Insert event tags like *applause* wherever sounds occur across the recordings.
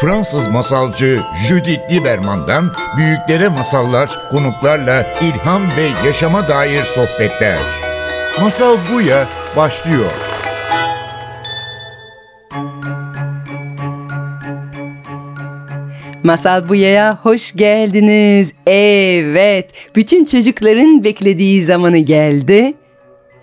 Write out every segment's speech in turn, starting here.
Fransız masalcı Judith Lieberman'dan büyüklere masallar, konuklarla ilham ve yaşama dair sohbetler. Masal Buya başlıyor. Masal Buya'ya hoş geldiniz. Evet, bütün çocukların beklediği zamanı geldi.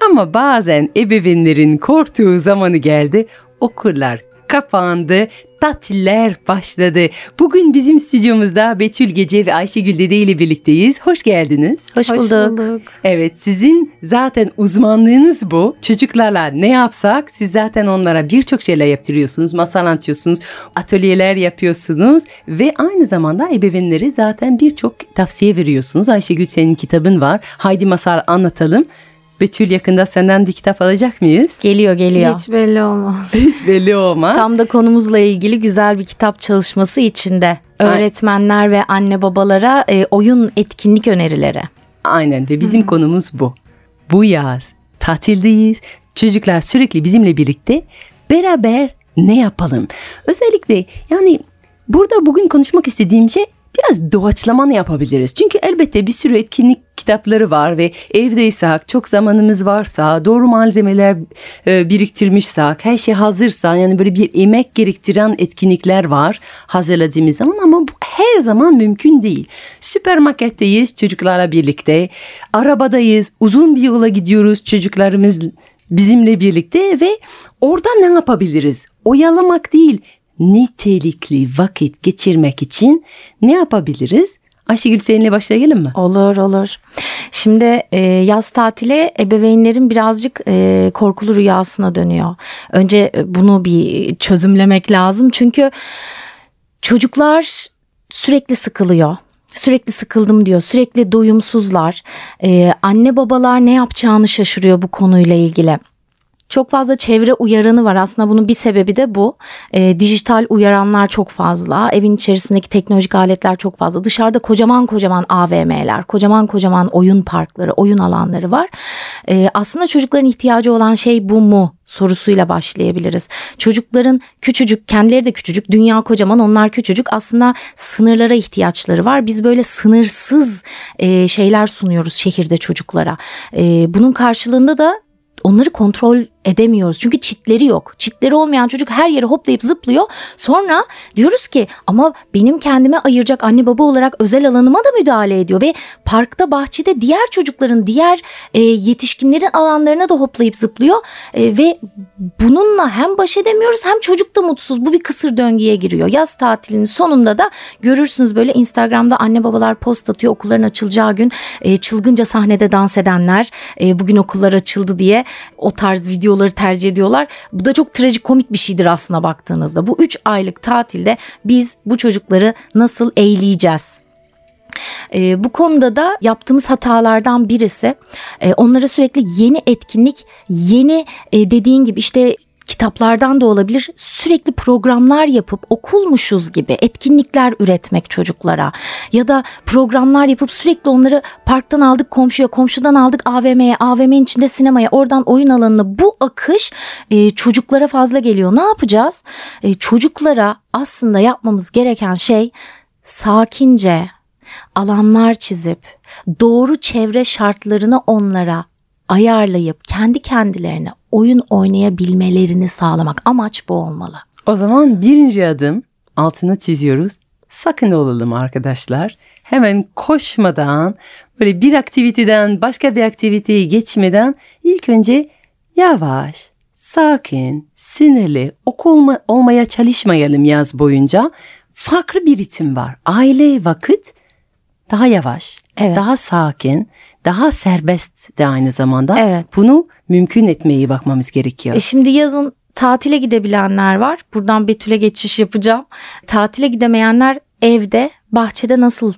Ama bazen ebeveynlerin korktuğu zamanı geldi. Okullar kapandı, tatiller başladı. Bugün bizim stüdyomuzda Betül Gece ve Ayşegül Dede ile birlikteyiz. Hoş geldiniz. Hoş, Hoş bulduk. bulduk. Evet sizin zaten uzmanlığınız bu. Çocuklarla ne yapsak siz zaten onlara birçok şeyler yaptırıyorsunuz. Masal anlatıyorsunuz, atölyeler yapıyorsunuz ve aynı zamanda ebeveynlere zaten birçok tavsiye veriyorsunuz. Ayşegül senin kitabın var. Haydi masal anlatalım. Betül yakında senden bir kitap alacak mıyız? Geliyor geliyor. Hiç belli olmaz. *laughs* Hiç belli olmaz. Tam da konumuzla ilgili güzel bir kitap çalışması içinde. Öğretmenler ve anne babalara e, oyun etkinlik önerileri. Aynen ve bizim konumuz bu. Bu yaz tatildeyiz. Çocuklar sürekli bizimle birlikte beraber ne yapalım? Özellikle yani burada bugün konuşmak istediğim şey biraz doğaçlama ne yapabiliriz? Çünkü elbette bir sürü etkinlik kitapları var ve evdeysek, çok zamanımız varsa, doğru malzemeler e, biriktirmişsek, her şey hazırsa yani böyle bir emek gerektiren etkinlikler var hazırladığımız zaman ama bu her zaman mümkün değil. Süpermarketteyiz çocuklarla birlikte, arabadayız, uzun bir yola gidiyoruz çocuklarımız bizimle birlikte ve orada ne yapabiliriz? Oyalamak değil, nitelikli vakit geçirmek için ne yapabiliriz? Ayşegül seninle başlayalım mı? Olur olur. Şimdi e, yaz tatili ebeveynlerin birazcık e, korkulu rüyasına dönüyor. Önce e, bunu bir çözümlemek lazım. Çünkü çocuklar sürekli sıkılıyor. Sürekli sıkıldım diyor. Sürekli doyumsuzlar. E, anne babalar ne yapacağını şaşırıyor bu konuyla ilgili. Çok fazla çevre uyaranı var. Aslında bunun bir sebebi de bu. E, dijital uyaranlar çok fazla. Evin içerisindeki teknolojik aletler çok fazla. Dışarıda kocaman kocaman AVM'ler, kocaman kocaman oyun parkları, oyun alanları var. E, aslında çocukların ihtiyacı olan şey bu mu? sorusuyla başlayabiliriz. Çocukların küçücük, kendileri de küçücük, dünya kocaman, onlar küçücük. Aslında sınırlara ihtiyaçları var. Biz böyle sınırsız e, şeyler sunuyoruz şehirde çocuklara. E, bunun karşılığında da onları kontrol edemiyoruz. Çünkü çitleri yok. Çitleri olmayan çocuk her yere hoplayıp zıplıyor. Sonra diyoruz ki ama benim kendime ayıracak anne baba olarak özel alanıma da müdahale ediyor ve parkta bahçede diğer çocukların diğer e, yetişkinlerin alanlarına da hoplayıp zıplıyor e, ve bununla hem baş edemiyoruz hem çocuk da mutsuz. Bu bir kısır döngüye giriyor. Yaz tatilinin sonunda da görürsünüz böyle Instagram'da anne babalar post atıyor okulların açılacağı gün e, çılgınca sahnede dans edenler e, bugün okullar açıldı diye o tarz videoları tercih ediyorlar. Bu da çok trajik komik bir şeydir aslında baktığınızda. Bu 3 aylık tatilde biz bu çocukları nasıl eğleyeceğiz? E, bu konuda da yaptığımız hatalardan birisi e, onlara sürekli yeni etkinlik, yeni e, dediğin gibi işte kitaplardan da olabilir. Sürekli programlar yapıp okulmuşuz gibi etkinlikler üretmek çocuklara ya da programlar yapıp sürekli onları parktan aldık komşuya komşudan aldık AVM'ye AVM'nin içinde sinemaya oradan oyun alanına. Bu akış e, çocuklara fazla geliyor. Ne yapacağız? E, çocuklara aslında yapmamız gereken şey sakince alanlar çizip doğru çevre şartlarını onlara ayarlayıp kendi kendilerine oyun oynayabilmelerini sağlamak amaç bu olmalı. O zaman birinci adım altına çiziyoruz. Sakın olalım arkadaşlar. Hemen koşmadan böyle bir aktiviteden başka bir aktiviteye geçmeden ilk önce yavaş, sakin, sinirli okul olmaya çalışmayalım yaz boyunca. Farklı bir ritim var. Aile vakit daha yavaş, evet. daha sakin, daha serbest de aynı zamanda. Evet. Bunu mümkün etmeyi bakmamız gerekiyor. E şimdi yazın tatile gidebilenler var. Buradan Betül'e geçiş yapacağım. Tatile gidemeyenler evde, bahçede nasıl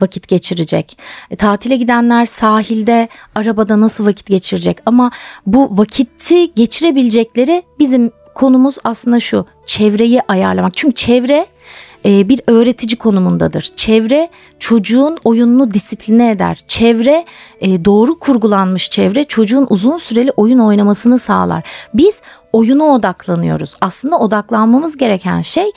vakit geçirecek? E, tatile gidenler sahilde, arabada nasıl vakit geçirecek? Ama bu vakiti geçirebilecekleri bizim konumuz aslında şu. Çevreyi ayarlamak. Çünkü çevre e, bir öğretici konumundadır. Çevre çocuğun oyununu disipline eder. Çevre e, doğru kurgulanmış çevre çocuğun uzun süreli oyun oynamasını sağlar. Biz oyuna odaklanıyoruz. Aslında odaklanmamız gereken şey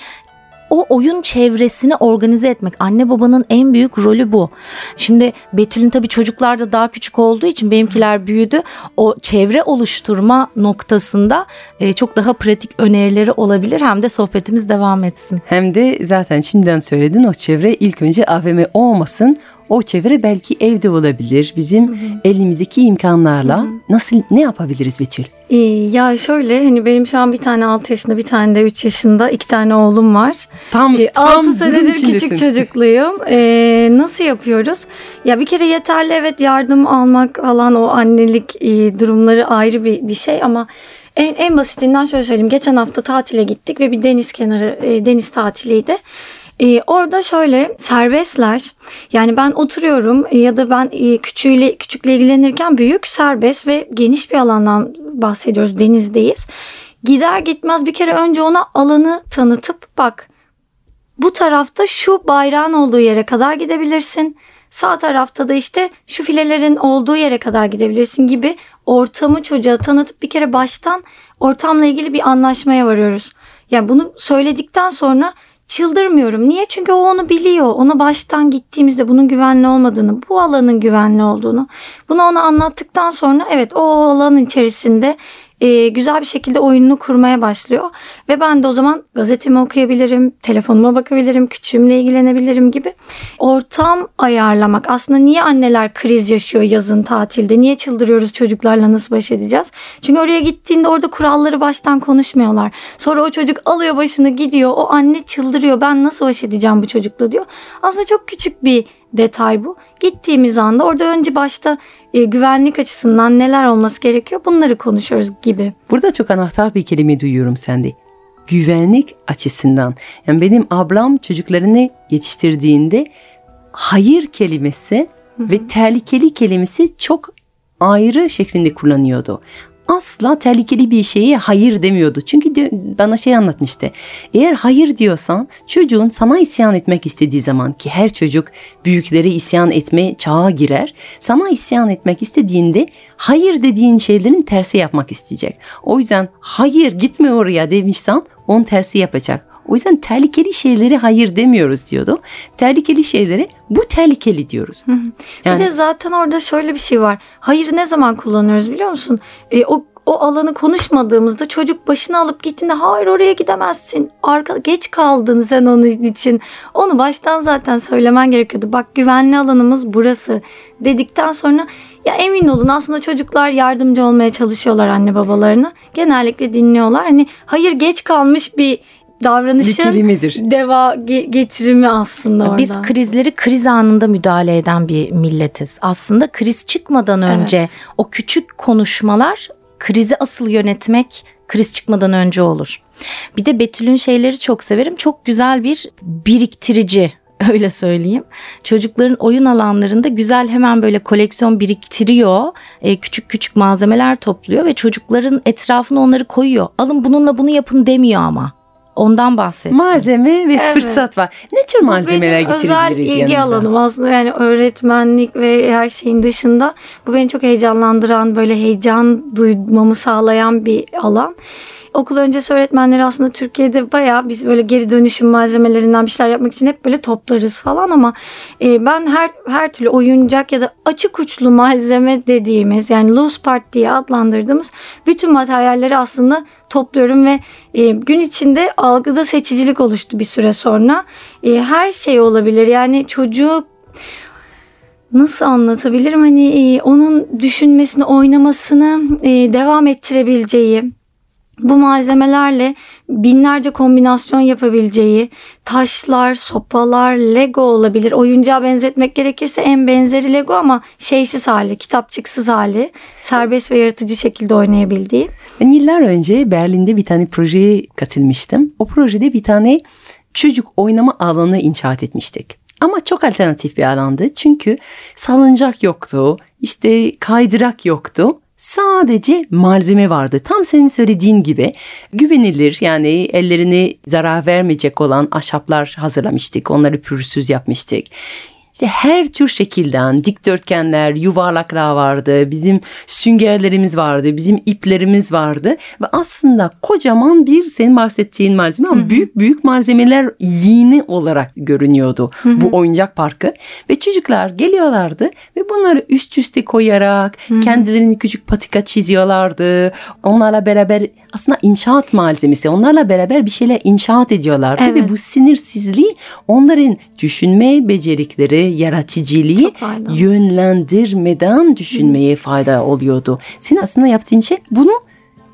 o oyun çevresini organize etmek. Anne babanın en büyük rolü bu. Şimdi Betül'ün tabii çocuklar da daha küçük olduğu için benimkiler büyüdü. O çevre oluşturma noktasında e, çok daha pratik önerileri olabilir. Hem de sohbetimiz devam etsin. Hem de zaten şimdiden söyledin o çevre ilk önce AVM olmasın. O çevre belki evde olabilir. Bizim elimizdeki imkanlarla nasıl ne yapabiliriz Betül? Ee, Ya şöyle hani benim şu an bir tane 6 yaşında bir tane de 3 yaşında iki tane oğlum var. Tam Ee, tam 6 durum senedir küçük çocukluyum. Ee, nasıl yapıyoruz? Ya bir kere yeterli evet yardım almak falan o annelik e, durumları ayrı bir, bir şey ama en, en basitinden şöyle söyleyeyim. Geçen hafta tatile gittik ve bir deniz kenarı e, deniz tatiliydi. Ee, orada şöyle serbestler yani ben oturuyorum e, ya da ben e, küçüğüyle küçükle ilgilenirken büyük serbest ve geniş bir alandan bahsediyoruz denizdeyiz. Gider gitmez bir kere önce ona alanı tanıtıp bak bu tarafta şu bayrağın olduğu yere kadar gidebilirsin. Sağ tarafta da işte şu filelerin olduğu yere kadar gidebilirsin gibi ortamı çocuğa tanıtıp bir kere baştan ortamla ilgili bir anlaşmaya varıyoruz. Yani bunu söyledikten sonra çıldırmıyorum. Niye? Çünkü o onu biliyor. Ona baştan gittiğimizde bunun güvenli olmadığını, bu alanın güvenli olduğunu. Bunu ona anlattıktan sonra evet o alanın içerisinde e, güzel bir şekilde oyununu kurmaya başlıyor. Ve ben de o zaman gazetemi okuyabilirim, telefonuma bakabilirim, küçüğümle ilgilenebilirim gibi. Ortam ayarlamak. Aslında niye anneler kriz yaşıyor yazın tatilde? Niye çıldırıyoruz çocuklarla nasıl baş edeceğiz? Çünkü oraya gittiğinde orada kuralları baştan konuşmuyorlar. Sonra o çocuk alıyor başını gidiyor. O anne çıldırıyor. Ben nasıl baş edeceğim bu çocukla diyor. Aslında çok küçük bir detay bu. Gittiğimiz anda orada önce başta e, güvenlik açısından neler olması gerekiyor bunları konuşuyoruz gibi. Burada çok anahtar bir kelime duyuyorum sende. Güvenlik açısından. Yani benim ablam çocuklarını yetiştirdiğinde hayır kelimesi ve tehlikeli kelimesi çok ayrı şeklinde kullanıyordu. Asla tehlikeli bir şeye hayır demiyordu. Çünkü de bana şey anlatmıştı. Eğer hayır diyorsan çocuğun sana isyan etmek istediği zaman ki her çocuk büyüklere isyan etme çağa girer. Sana isyan etmek istediğinde hayır dediğin şeylerin tersi yapmak isteyecek. O yüzden hayır gitme oraya demişsen onun tersi yapacak. O yüzden tehlikeli şeylere hayır demiyoruz diyordu. Tehlikeli şeylere bu tehlikeli diyoruz. Yani- Bir de zaten orada şöyle bir şey var. Hayır ne zaman kullanıyoruz biliyor musun? E, o o alanı konuşmadığımızda çocuk başını alıp gittiğinde hayır oraya gidemezsin. Arka, geç kaldın sen onun için. Onu baştan zaten söylemen gerekiyordu. Bak güvenli alanımız burası dedikten sonra ya emin olun aslında çocuklar yardımcı olmaya çalışıyorlar anne babalarına. Genellikle dinliyorlar. Hani hayır geç kalmış bir davranışın Bir kelimedir. deva ge- getirimi aslında orada. Biz krizleri kriz anında müdahale eden bir milletiz. Aslında kriz çıkmadan önce Evet. o küçük konuşmalar krizi asıl yönetmek kriz çıkmadan önce olur. Bir de Betül'ün şeyleri çok severim. Çok güzel bir biriktirici *laughs* öyle söyleyeyim. Çocukların oyun alanlarında güzel hemen böyle koleksiyon biriktiriyor. E, küçük küçük malzemeler topluyor ve çocukların etrafına onları koyuyor. Alın bununla bunu yapın demiyor ama. Ondan bahsetsin. Malzeme ve Evet. fırsat var. Ne tür malzemeler benim özel getirebiliriz ilgi yanımıza? alanım aslında yani öğretmenlik ve her şeyin dışında bu beni çok heyecanlandıran böyle heyecan duymamı sağlayan bir alan. Okul öncesi öğretmenleri aslında Türkiye'de bayağı biz böyle geri dönüşüm malzemelerinden bir şeyler yapmak için hep böyle toplarız falan ama e, ben her her türlü oyuncak ya da açık uçlu malzeme dediğimiz yani loose part diye adlandırdığımız bütün materyalleri aslında topluyorum ve e, gün içinde algıda seçicilik oluştu bir süre sonra. E, her şey olabilir yani çocuğu nasıl anlatabilirim hani e, onun düşünmesini oynamasını e, devam ettirebileceği bu malzemelerle binlerce kombinasyon yapabileceği taşlar, sopalar, Lego olabilir. Oyuncağa benzetmek gerekirse en benzeri Lego ama şeysiz hali, kitapçıksız hali, serbest ve yaratıcı şekilde oynayabildiği. Ben yıllar önce Berlin'de bir tane projeye katılmıştım. O projede bir tane çocuk oynama alanı inşaat etmiştik. Ama çok alternatif bir alandı. Çünkü salıncak yoktu, işte kaydırak yoktu. Sadece malzeme vardı. Tam senin söylediğin gibi güvenilir yani ellerine zarar vermeyecek olan ahşaplar hazırlamıştık. Onları pürüzsüz yapmıştık. İşte her tür şekilden dikdörtgenler, yuvarlaklar vardı. Bizim süngerlerimiz vardı, bizim iplerimiz vardı ve aslında kocaman bir senin bahsettiğin malzeme ama büyük büyük malzemeler yeni olarak görünüyordu bu oyuncak parkı ve çocuklar geliyorlardı ve bunları üst üste koyarak kendilerini küçük patika çiziyorlardı. Onlarla beraber aslında inşaat malzemesi onlarla beraber bir şeyler inşaat ediyorlardı Evet. ve bu sinirsizliği onların düşünme becerikleri, yaratıcılığı yönlendirmeden düşünmeye fayda oluyordu. Senin aslında yaptığın şey bunu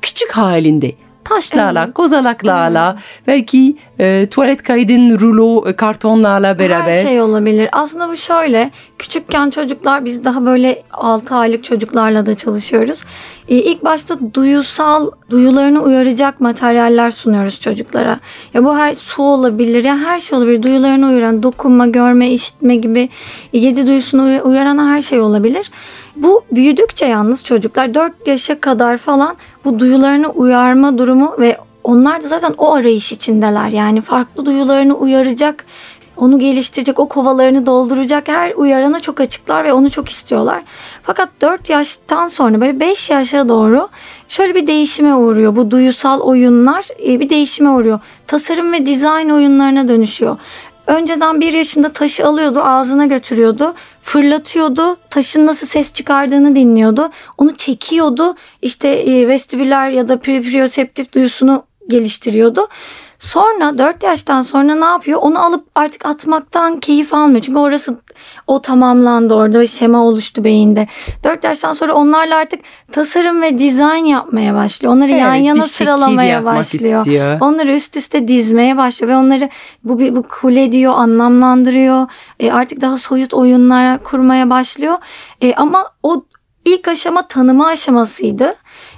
küçük halinde taşlarla, kozalaklarla, belki e, tuvalet kaydın rulo e, kartonlarla beraber. Her şey olabilir. Aslında bu şöyle. Küçükken çocuklar biz daha böyle 6 aylık çocuklarla da çalışıyoruz. Ee, ilk başta duyusal duyularını uyaracak materyaller sunuyoruz çocuklara. Ya bu her su olabilir ya her şey olabilir. Duyularını uyaran dokunma, görme, işitme gibi e, yedi duyusunu uy- uyaran her şey olabilir. Bu büyüdükçe yalnız çocuklar 4 yaşa kadar falan bu duyularını uyarma durumu ve onlar da zaten o arayış içindeler. Yani farklı duyularını uyaracak onu geliştirecek, o kovalarını dolduracak her uyarana çok açıklar ve onu çok istiyorlar. Fakat 4 yaştan sonra böyle 5 yaşa doğru şöyle bir değişime uğruyor. Bu duyusal oyunlar e, bir değişime uğruyor. Tasarım ve dizayn oyunlarına dönüşüyor. Önceden bir yaşında taşı alıyordu, ağzına götürüyordu, fırlatıyordu, taşın nasıl ses çıkardığını dinliyordu, onu çekiyordu, işte e, vestibüler ya da proprioseptif duyusunu geliştiriyordu. Sonra 4 yaştan sonra ne yapıyor? Onu alıp artık atmaktan keyif almıyor. Çünkü orası o tamamlandı orada şema oluştu beyinde. 4 yaştan sonra onlarla artık tasarım ve dizayn yapmaya başlıyor. Onları yan Evet, yana bir şekil sıralamaya başlıyor. istiyor. Onları üst üste dizmeye başlıyor ve onları bu bir bu kule diyor, anlamlandırıyor. E, artık daha soyut oyunlar kurmaya başlıyor. E, ama o ilk aşama tanıma aşamasıydı.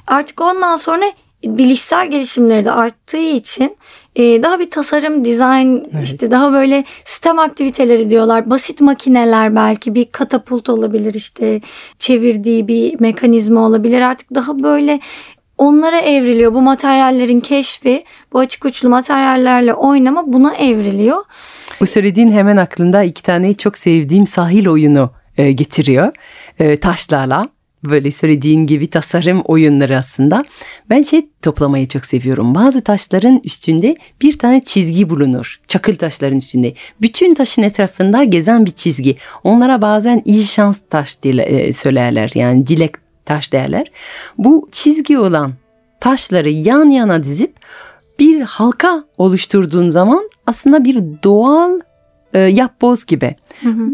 Artık ondan sonra bilişsel gelişimleri de arttığı için e, daha bir tasarım, dizayn, işte daha böyle sistem aktiviteleri diyorlar. Basit makineler belki bir katapult olabilir işte çevirdiği bir mekanizma olabilir. Artık daha böyle onlara evriliyor. Bu materyallerin keşfi, bu açık uçlu materyallerle oynama buna evriliyor. Bu söylediğin hemen aklımda iki tane çok sevdiğim sahil oyunu e, getiriyor. E, taşlarla böyle söylediğin gibi tasarım oyunları aslında. Ben şey toplamayı çok seviyorum. Bazı taşların üstünde bir tane çizgi bulunur. Çakıl taşların üstünde. Bütün taşın etrafında gezen bir çizgi. Onlara bazen iyi şans taş dile, e, söylerler. Yani dilek taş derler. Bu çizgi olan taşları yan yana dizip bir halka oluşturduğun zaman aslında bir doğal e, yapboz gibi.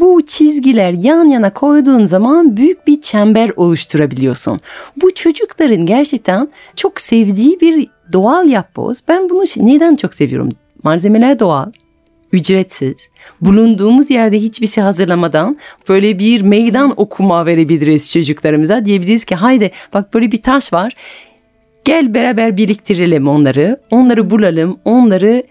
Bu çizgiler yan yana koyduğun zaman büyük bir çember oluşturabiliyorsun. Bu çocukların gerçekten çok sevdiği bir doğal yapboz. Ben bunu neden çok seviyorum? Malzemeler doğal, ücretsiz. Bulunduğumuz yerde hiçbir şey hazırlamadan böyle bir meydan okuma verebiliriz çocuklarımıza. Diyebiliriz ki haydi bak böyle bir taş var. Gel beraber biriktirelim onları. Onları bulalım. Onları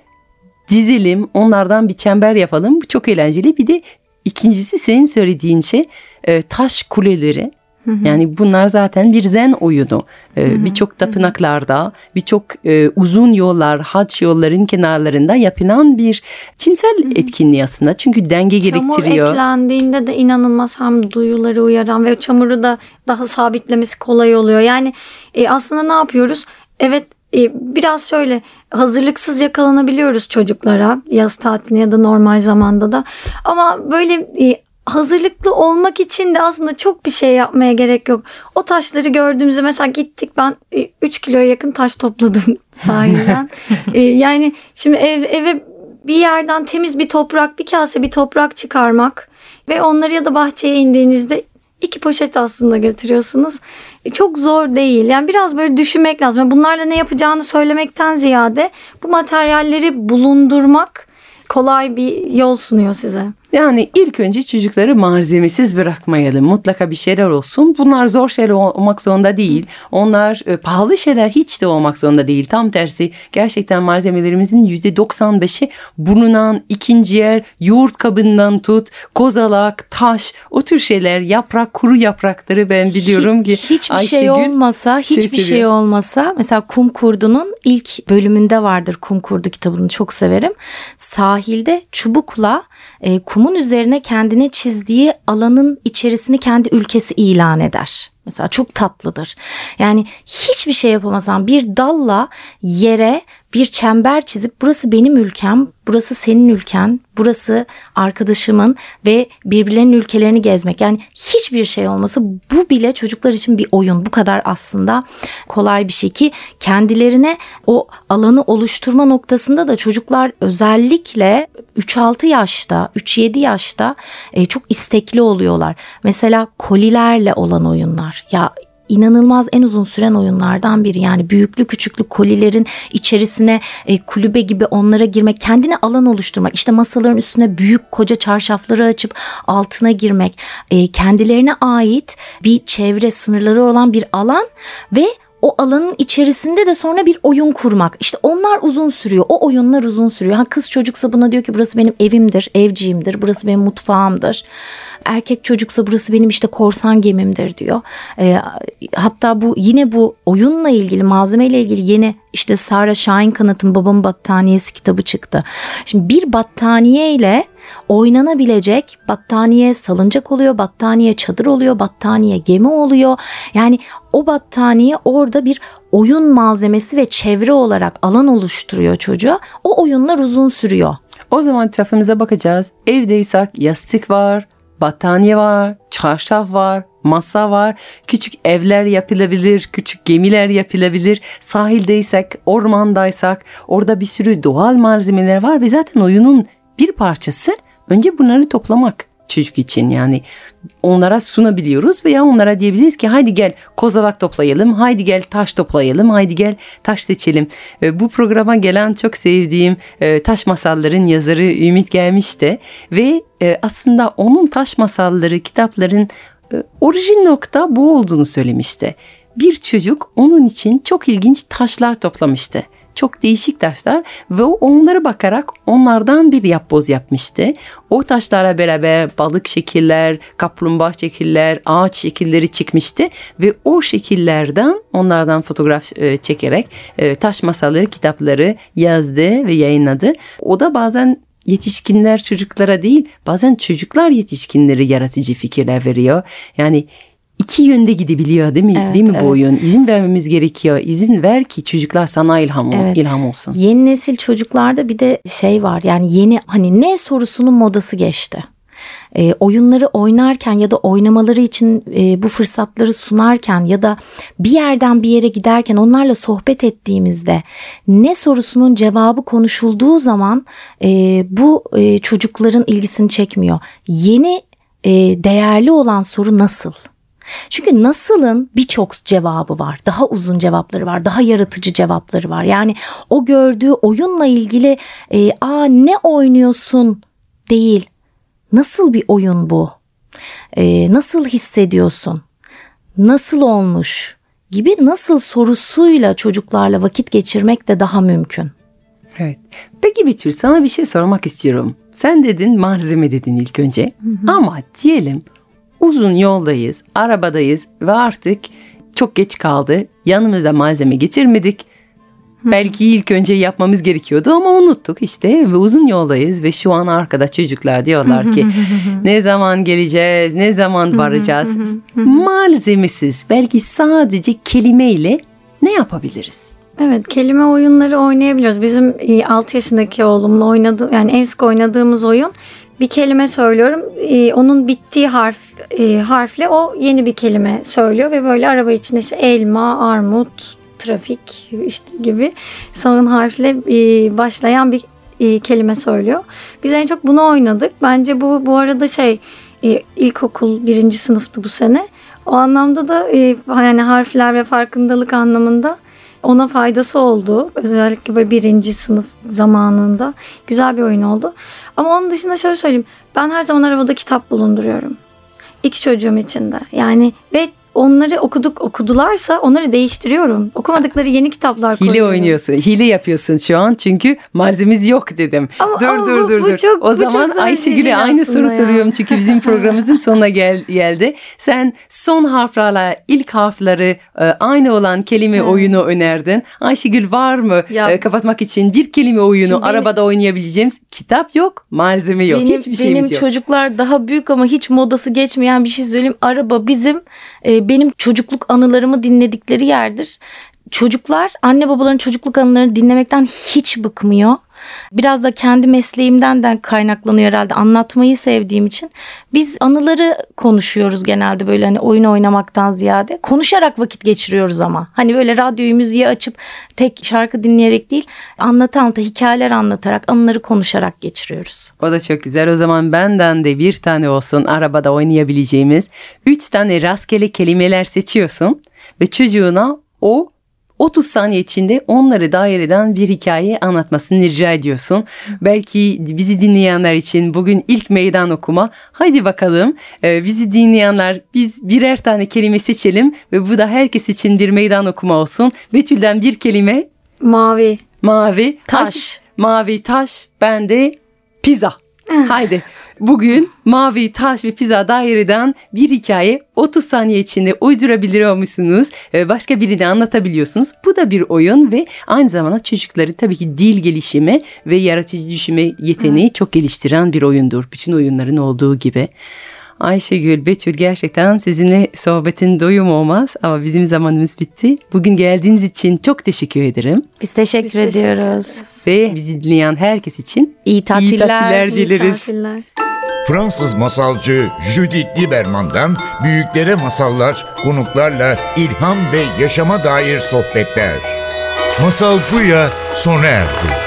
dizelim. Onlardan bir çember yapalım. Bu çok eğlenceli. Bir de ikincisi senin söylediğin şey e, taş kuleleri. Yani bunlar zaten bir zen oyunu. Ee, birçok tapınaklarda, birçok e, uzun yollar, haç yolların kenarlarında yapılan bir tinsel etkinliği aslında. Çünkü denge Çamur gerektiriyor. eklendiğinde de inanılmaz hem duyuları uyaran ve çamuru da daha sabitlemesi kolay oluyor. Yani e, aslında ne yapıyoruz? Evet biraz şöyle hazırlıksız yakalanabiliyoruz çocuklara yaz tatiline ya da normal zamanda da. Ama böyle e, hazırlıklı olmak için de aslında çok bir şey yapmaya gerek yok. O taşları gördüğümüzde mesela gittik ben 3 kiloya yakın taş topladım *laughs* sahilden. E, yani şimdi ev, eve bir yerden temiz bir toprak, bir kase bir toprak çıkarmak ve onları ya da bahçeye indiğinizde iki poşet aslında götürüyorsunuz. E, Çok zor değil. Yani biraz böyle düşünmek lazım. Yani Bunlarla ne yapacağını söylemekten ziyade bu materyalleri bulundurmak kolay bir yol sunuyor size. Yani ilk önce çocukları malzemesiz bırakmayalım. Mutlaka bir şeyler olsun. Bunlar zor şeyler ol- olmak zorunda değil. Onlar e, pahalı şeyler hiç de olmak zorunda değil. Tam tersi gerçekten malzemelerimizin %95'i bulunan ikinci yer yoğurt kabından tut, kozalak, taş o tür şeyler yaprak kuru yaprakları ben biliyorum ki Hiç- hiçbir şey Ayşegül olmasa, şey hiçbir şey seviyor. olmasa mesela Kum Kurdu'nun ilk bölümünde vardır Kum Kurdu kitabını çok severim. Sahilde çubukla e, kumun üzerine kendine çizdiği alanın içerisini kendi ülkesi ilan eder. Mesela çok tatlıdır. Yani hiçbir şey yapamasan bir dalla yere bir çember çizip burası benim ülkem, burası senin ülken, burası arkadaşımın ve birbirlerinin ülkelerini gezmek. Yani hiçbir şey olması bu bile çocuklar için bir oyun. Bu kadar aslında kolay bir şey ki kendilerine o alanı oluşturma noktasında da çocuklar özellikle 3-6 yaşta, 3-7 yaşta e, çok istekli oluyorlar. Mesela kolilerle olan oyunlar. Ya inanılmaz en uzun süren oyunlardan biri. Yani büyüklü küçüklü kolilerin içerisine e, kulübe gibi onlara girmek, kendine alan oluşturmak. İşte masaların üstüne büyük koca çarşafları açıp altına girmek. E, kendilerine ait bir çevre sınırları olan bir alan ve o alanın içerisinde de sonra bir oyun kurmak. İşte onlar uzun sürüyor. O oyunlar uzun sürüyor. Ha kız çocuksa buna diyor ki burası benim evimdir, evciyimdir. Burası benim mutfağımdır. Erkek çocuksa burası benim işte korsan gemimdir diyor. E, hatta bu yine bu oyunla ilgili, malzemeyle ilgili yeni işte Sara Şahin Kanat'ın Babam Battaniyesi kitabı çıktı. Şimdi bir battaniye ile oynanabilecek battaniye salıncak oluyor, battaniye çadır oluyor, battaniye gemi oluyor. Yani o battaniye orada bir oyun malzemesi ve çevre olarak alan oluşturuyor çocuğa. O oyunlar uzun sürüyor. O zaman etrafımıza bakacağız. Evdeysek yastık var, battaniye var, çarşaf var, masa var. Küçük evler yapılabilir, küçük gemiler yapılabilir. Sahildeysek, ormandaysak orada bir sürü doğal malzemeler var ve zaten oyunun bir parçası önce bunları toplamak çocuk için yani onlara sunabiliyoruz veya onlara diyebiliriz ki haydi gel kozalak toplayalım, haydi gel taş toplayalım, haydi gel taş seçelim. E, bu programa gelen çok sevdiğim e, taş masalların yazarı Ümit gelmişti ve e, aslında onun taş masalları kitapların e, orijin nokta bu olduğunu söylemişti. Bir çocuk onun için çok ilginç taşlar toplamıştı çok değişik taşlar ve onlara bakarak onlardan bir yapboz yapmıştı. O taşlara beraber balık şekiller, kaplumbağa şekiller, ağaç şekilleri çıkmıştı ve o şekillerden onlardan fotoğraf e, çekerek e, taş masalları kitapları yazdı ve yayınladı. O da bazen yetişkinler çocuklara değil bazen çocuklar yetişkinleri yaratıcı fikirler veriyor. Yani iki yönde gidebiliyor değil mi? Evet, değil mi evet. bu oyun? İzin vermemiz gerekiyor. İzin ver ki çocuklar sana ilham, Evet. ilham olsun. Yeni nesil çocuklarda bir de şey var yani yeni hani ne sorusunun modası geçti. E, oyunları oynarken ya da oynamaları için e, bu fırsatları sunarken ya da bir yerden bir yere giderken onlarla sohbet ettiğimizde ne sorusunun cevabı konuşulduğu zaman e, bu e, çocukların ilgisini çekmiyor. Yeni e, değerli olan soru nasıl? Çünkü nasılın birçok cevabı var. Daha uzun cevapları var. Daha yaratıcı cevapları var. Yani o gördüğü oyunla ilgili e, aa ne oynuyorsun değil. Nasıl bir oyun bu? E, nasıl hissediyorsun? Nasıl olmuş? Gibi nasıl sorusuyla çocuklarla vakit geçirmek de daha mümkün. Evet. Peki Betül sana bir şey sormak istiyorum. Sen dedin malzeme dedin ilk önce. Ama diyelim uzun yoldayız, arabadayız ve artık çok geç kaldı. Yanımızda malzeme getirmedik. Belki ilk önce yapmamız gerekiyordu ama unuttuk işte ve uzun yoldayız ve şu an arkada çocuklar diyorlar ki ne zaman geleceğiz, ne zaman varacağız. Malzemesiz belki sadece kelimeyle ne yapabiliriz? Evet kelime oyunları oynayabiliyoruz. Bizim e, 6 yaşındaki oğlumla oynadığım yani en sık oynadığımız oyun bir kelime söylüyorum. E, onun bittiği harf e, harfle o yeni bir kelime söylüyor ve böyle araba içinde işte elma, armut, trafik işte gibi son harfle e, başlayan bir e, kelime söylüyor. Biz en çok bunu oynadık. Bence bu bu arada şey e, ilkokul birinci sınıftı bu sene. O anlamda da e, yani harfler ve farkındalık anlamında ona faydası oldu. Özellikle böyle birinci sınıf zamanında. Güzel bir oyun oldu. Ama onun dışında şöyle söyleyeyim. Ben her zaman arabada kitap bulunduruyorum. İki çocuğum için de. Yani ve onları okuduk okudularsa onları değiştiriyorum. Okumadıkları yeni kitaplar Hile koyuyorum. oynuyorsun. Hile yapıyorsun şu an çünkü malzememiz yok dedim. Ama- dur ama dur bu- dur bu çok- o bu zaman şey Ayşegül'e değil aynı soru ya. soruyorum çünkü bizim *laughs* programımızın sonuna gel, geldi. Sen son harflerle ilk harfleri e, aynı olan kelime oyunu önerdin. Ayşegül var mı Ya- e, kapatmak için bir kelime oyunu benim- arabada oynayabileceğimiz kitap yok, malzeme yok, benim, hiçbir şeyimiz benim yok. çocuklar daha büyük ama hiç modası geçmeyen bir şey söyleyeyim. Araba bizim e, benim çocukluk anılarımı dinledikleri yerdir. Çocuklar anne babaların çocukluk anılarını dinlemekten hiç bıkmıyor. Biraz da kendi mesleğimden de kaynaklanıyor herhalde anlatmayı sevdiğim için. Biz anıları konuşuyoruz genelde böyle hani oyun oynamaktan ziyade. Konuşarak vakit geçiriyoruz ama. Hani böyle radyoyu müziği açıp tek şarkı dinleyerek değil anlata anlata hikayeler anlatarak anıları konuşarak geçiriyoruz. O da çok güzel. O zaman benden de bir tane olsun arabada oynayabileceğimiz. Üç tane rastgele kelimeler seçiyorsun ve çocuğuna o 30 saniye içinde onları dair eden bir hikaye anlatmasını rica ediyorsun. Belki bizi dinleyenler için bugün ilk meydan okuma. Hadi bakalım Ee, bizi dinleyenler biz birer tane kelime seçelim ve bu da herkes için bir meydan okuma olsun. Betül'den bir kelime Mavi. mavi Taş. Mavi taş bende pizza. *laughs* Haydi bugün mavi taş ve pizza daireden bir hikaye 30 saniye içinde uydurabiliyor musunuz? Başka birini anlatabiliyorsunuz. Bu da bir oyun ve aynı zamanda çocukları tabii ki dil gelişimi ve yaratıcı düşünme yeteneği çok geliştiren bir oyundur. Bütün oyunların olduğu gibi. Ayşegül, Betül gerçekten sizinle sohbetin doyum olmaz ama bizim zamanımız bitti. Bugün geldiğiniz için çok teşekkür ederim. Biz teşekkür Biz teşekkür ediyoruz. Ve bizi dinleyen herkes için İyi tatiller. tatiller İyi dileriz. tatiller. Fransız masalcı Judith Lieberman'dan büyüklere masallar, konuklarla ilham ve yaşama dair sohbetler. Masal Buya sona erdi.